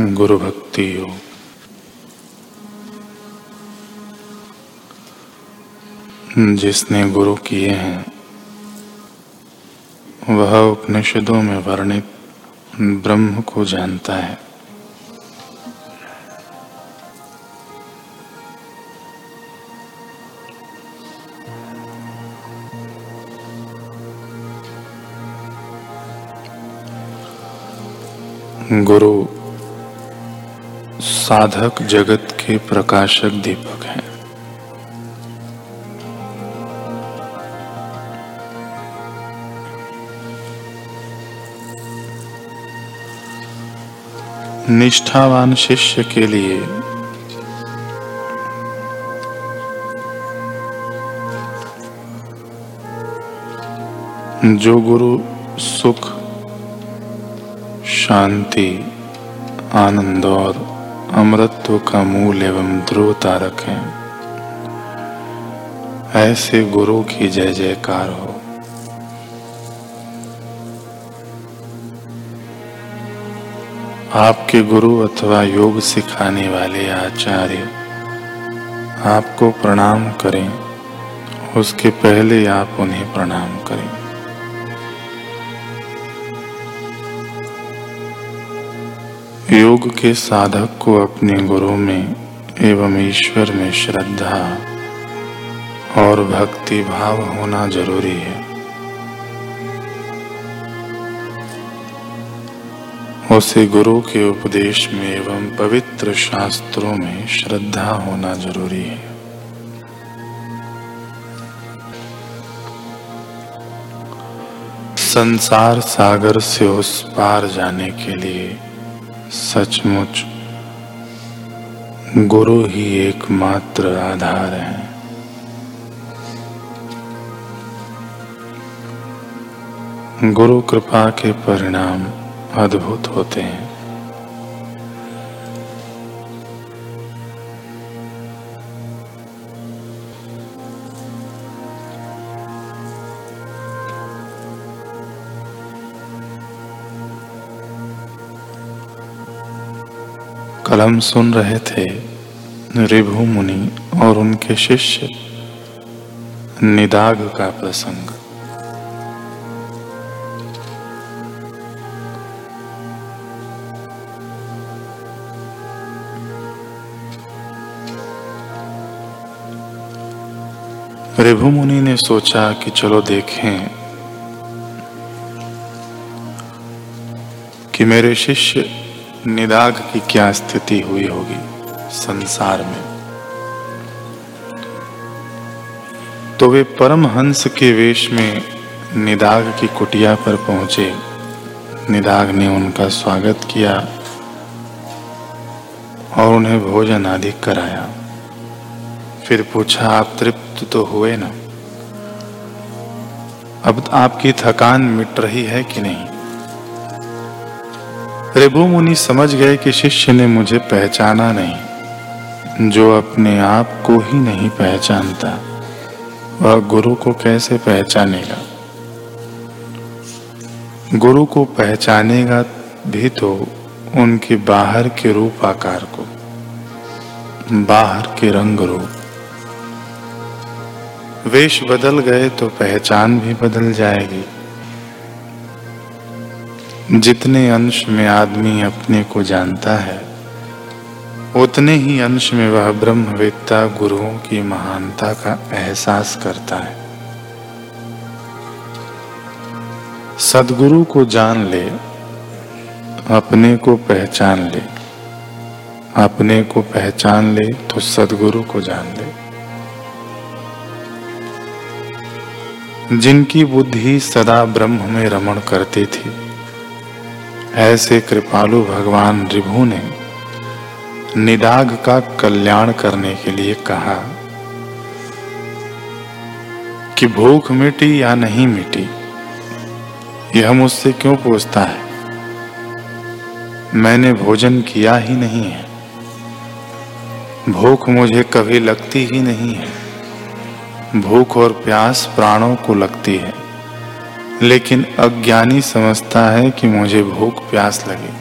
गुरु भक्ति योग। जिसने गुरु किए हैं, वह उपनिषदों में वर्णित ब्रह्म को जानता है। गुरु साधक जगत के प्रकाशक दीपक हैं। निष्ठावान शिष्य के लिए जो गुरु सुख, शांति, आनंद और अमृत्व का मूल एवं ध्रुव तारक है। ऐसे गुरु की जय जयकार हो। आपके गुरु अथवा योग सिखाने वाले आचार्य आपको प्रणाम करें। उसके पहले आप उन्हें प्रणाम करें। योग के साधक को अपने गुरु में एवं ईश्वर में श्रद्धा और भक्ति भाव होना ज़रूरी है। उसे गुरु के उपदेश में एवं पवित्र शास्त्रों में श्रद्धा होना ज़रूरी है। संसार सागर से उस पार जाने के लिए सचमुच गुरु ही एकमात्र आधार है। गुरु कृपा के परिणाम अद्भुत होते हैं। कल हम सुन रहे थे रिभु मुनि और उनके शिष्य। निदाग का प्रसंग। रिभु मुनि ने सोचा कि चलो देखें कि मेरे शिष्य निदाग की क्या स्थिति हुई होगी संसार में? तो वे परम हंस के वेश में निदाग की कुटिया पर पहुँचे। निदाग ने उनका स्वागत किया और उन्हें भोजन आदि कराया। फिर पूछा, आप तृप्त तो हुए ना? अब आपकी थकान मिट रही है कि नहीं? रिभु मुनि समझ गए कि शिष्य ने मुझे पहचाना नहीं, जो अपने आप को ही नहीं पहचानता, वह गुरु को कैसे पहचानेगा? गुरु को पहचानेगा भी तो उनके बाहर के रूप आकार को, बाहर के रंग रूप। वेश बदल गए तो पहचान भी बदल जाएगी। जितने अंश में आदमी अपने को जानता है, उतने ही अंश में वह ब्रह्मवेत्ता गुरुओं की महानता का एहसास करता है। सदगुरु को जान ले, अपने को पहचान ले। अपने को पहचान ले तो सदगुरु को जान ले। जिनकी बुद्धि सदा ब्रह्म में रमण करती थी ऐसे कृपालु भगवान रिभु ने निदाग का कल्याण करने के लिए कहा कि भूख मिटी या नहीं मिटी, यह मुझसे क्यों पूछता है? मैंने भोजन किया ही नहीं है। भूख मुझे कभी लगती ही नहीं है। भूख और प्यास प्राणों को लगती है। लेकिन अज्ञानी समझता है कि मुझे भूख प्यास लगी।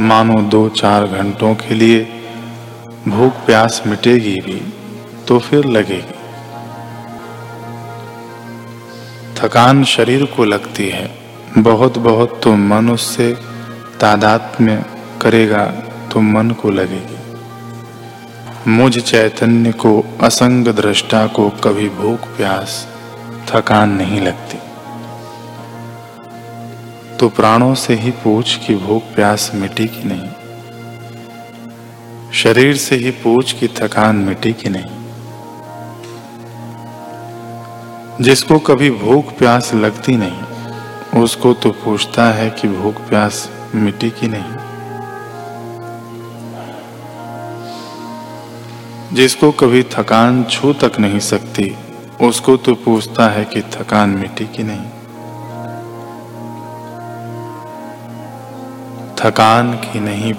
मानो दो चार घंटों के लिए भूख प्यास मिटेगी भी तो फिर लगेगी। थकान शरीर को लगती है। बहुत बहुत तो मन उससे तादात में करेगा तो मन को लगेगी। मुझ चैतन्य को असंग दृष्टा को कभी भूख प्यास थकान नहीं लगती। तो प्राणों से ही पूछ कि भूख प्यास मिटी कि नहीं? शरीर से ही पूछ कि थकान मिटी कि नहीं? जिसको कभी भूख प्यास लगती नहीं, उसको तो पूछता है कि भूख प्यास मिटी कि नहीं? जिसको कभी थकान छू तक नहीं सकती उसको तो पूछता है कि थकान मिटी कि नहीं? थकान की नहीं,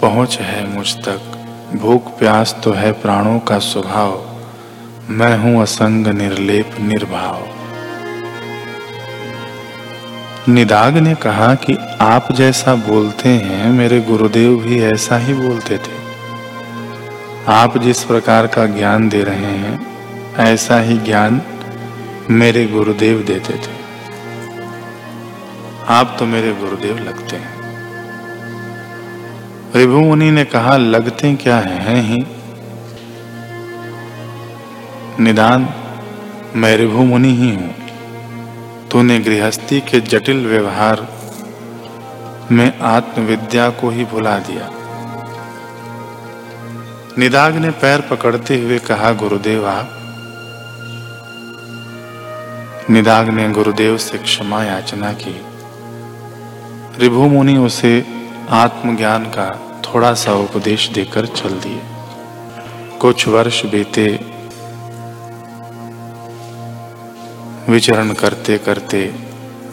पहुँच है मुझ तक। भूख प्यास तो है प्राणों का स्वभाव। मैं हूँ असंग, निर्लेप, निर्भाव। निदाग ने कहा कि आप जैसा बोलते हैं, मेरे गुरुदेव भी ऐसा ही बोलते थे। आप जिस प्रकार का ज्ञान दे रहे हैं ऐसा ही ज्ञान मेरे गुरुदेव देते थे। आप तो मेरे गुरुदेव लगते हैं। रिभु मुनि ने कहा लगते क्या है, हैं? निदान मैं रिभु मुनि ही हूँ। तूने गृहस्थी के जटिल व्यवहार में आत्मविद्या को ही भुला दिया। निदाग ने पैर पकड़ते हुए कहा गुरुदेव आप निदाग ने गुरुदेव से क्षमा याचना की। रिभु मुनि उसे आत्मज्ञान का थोड़ा सा उपदेश देकर चल दिए। कुछ वर्ष बीते, विचरण करते करते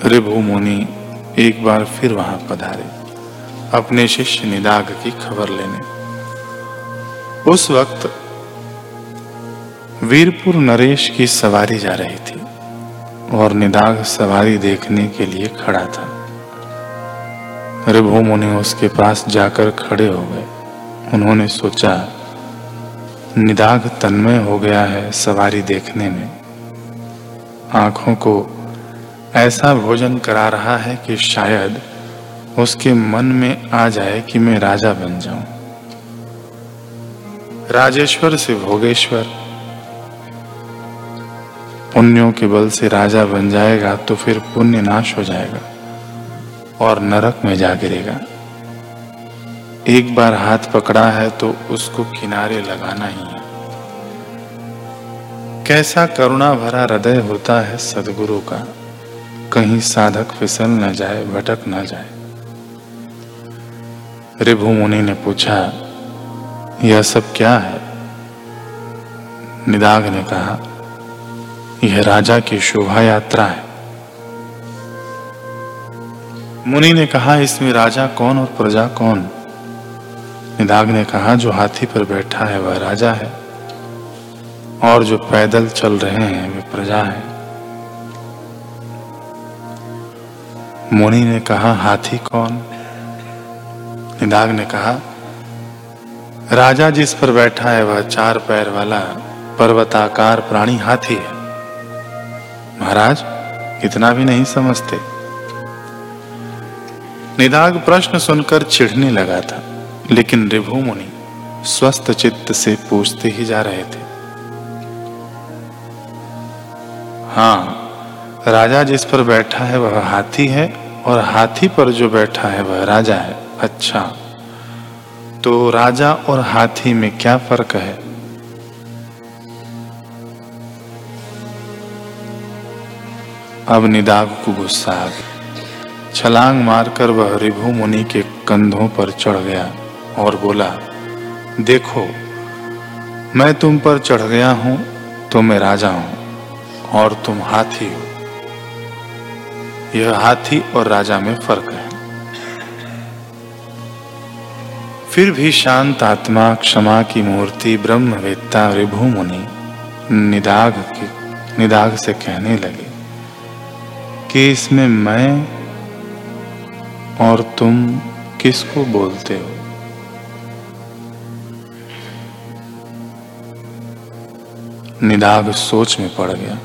रिभु मुनि एक बार फिर वहाँ पधारे, अपने शिष्य निदाग की खबर लेने। उस वक्त वीरपुर नरेश की सवारी जा रही थी। और निदाग सवारी देखने के लिए खड़ा था। रिभु मुनि उसके पास जाकर खड़े हो गए। उन्होंने सोचा, निदाग तन्मय हो गया है सवारी देखने में। आँखों को ऐसा भोजन करा रहा है कि शायद उसके मन में आ जाए कि मैं राजा बन जाऊँ। राजेश्वर से भोगेश्वर पुण्यों के बल से राजा बन जाएगा तो फिर पुण्य नाश हो जाएगा और नरक में जा गिरेगा। एक बार हाथ पकड़ा है तो उसको किनारे लगाना ही है। कैसा करुणा भरा हृदय होता है सदगुरु का। कहीं साधक फिसल न जाए, भटक न जाए। रिभु मुनि ने पूछा, यह सब क्या है? निदाग ने कहा यह राजा की शोभा यात्रा है। मुनि ने कहा, इसमें राजा कौन और प्रजा कौन? निदाग ने कहा, जो हाथी पर बैठा है, वह राजा है। और जो पैदल चल रहे हैं, वे प्रजा है। मुनि ने कहा, हाथी कौन? निदाग ने कहा, राजा जिस पर बैठा है, वह चार पैर वाला पर्वताकार प्राणी हाथी है। महाराज, इतना भी नहीं समझते। निदाग प्रश्न सुनकर चिढ़ने लगा था, लेकिन रिभु मुनि स्वस्थ चित्त से पूछते ही जा रहे थे। हाँ राजा जिस पर बैठा है वह हाथी है, और हाथी पर जो बैठा है वह राजा है। अच्छा तो राजा और हाथी में क्या फ़र्क है? अब निदाग को गुस्सा आ गया छलांग मारकर वह रिभु मुनि के कंधों पर चढ़ गया और बोला, देखो, मैं तुम पर चढ़ गया हूँ तो मैं राजा हूँ और तुम हाथी हो। यह हाथी और राजा में फ़र्क है। फिर भी शांत आत्मा, क्षमा की मूर्ति, ब्रह्मवेत्ता विभु मुनि निदाग के निदाग से कहने लगे। कि इसमें मैं और तुम किसको बोलते हो? निदाग सोच में पड़ गया।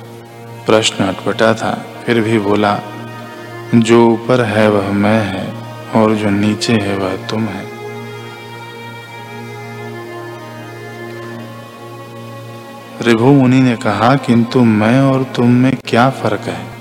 प्रश्न अटपटा था, फिर भी बोला, जो ऊपर है वह मैं है, और जो नीचे है वह तुम है। रिभु मुनि ने कहा, किंतु मैं और तुम में क्या फ़र्क है?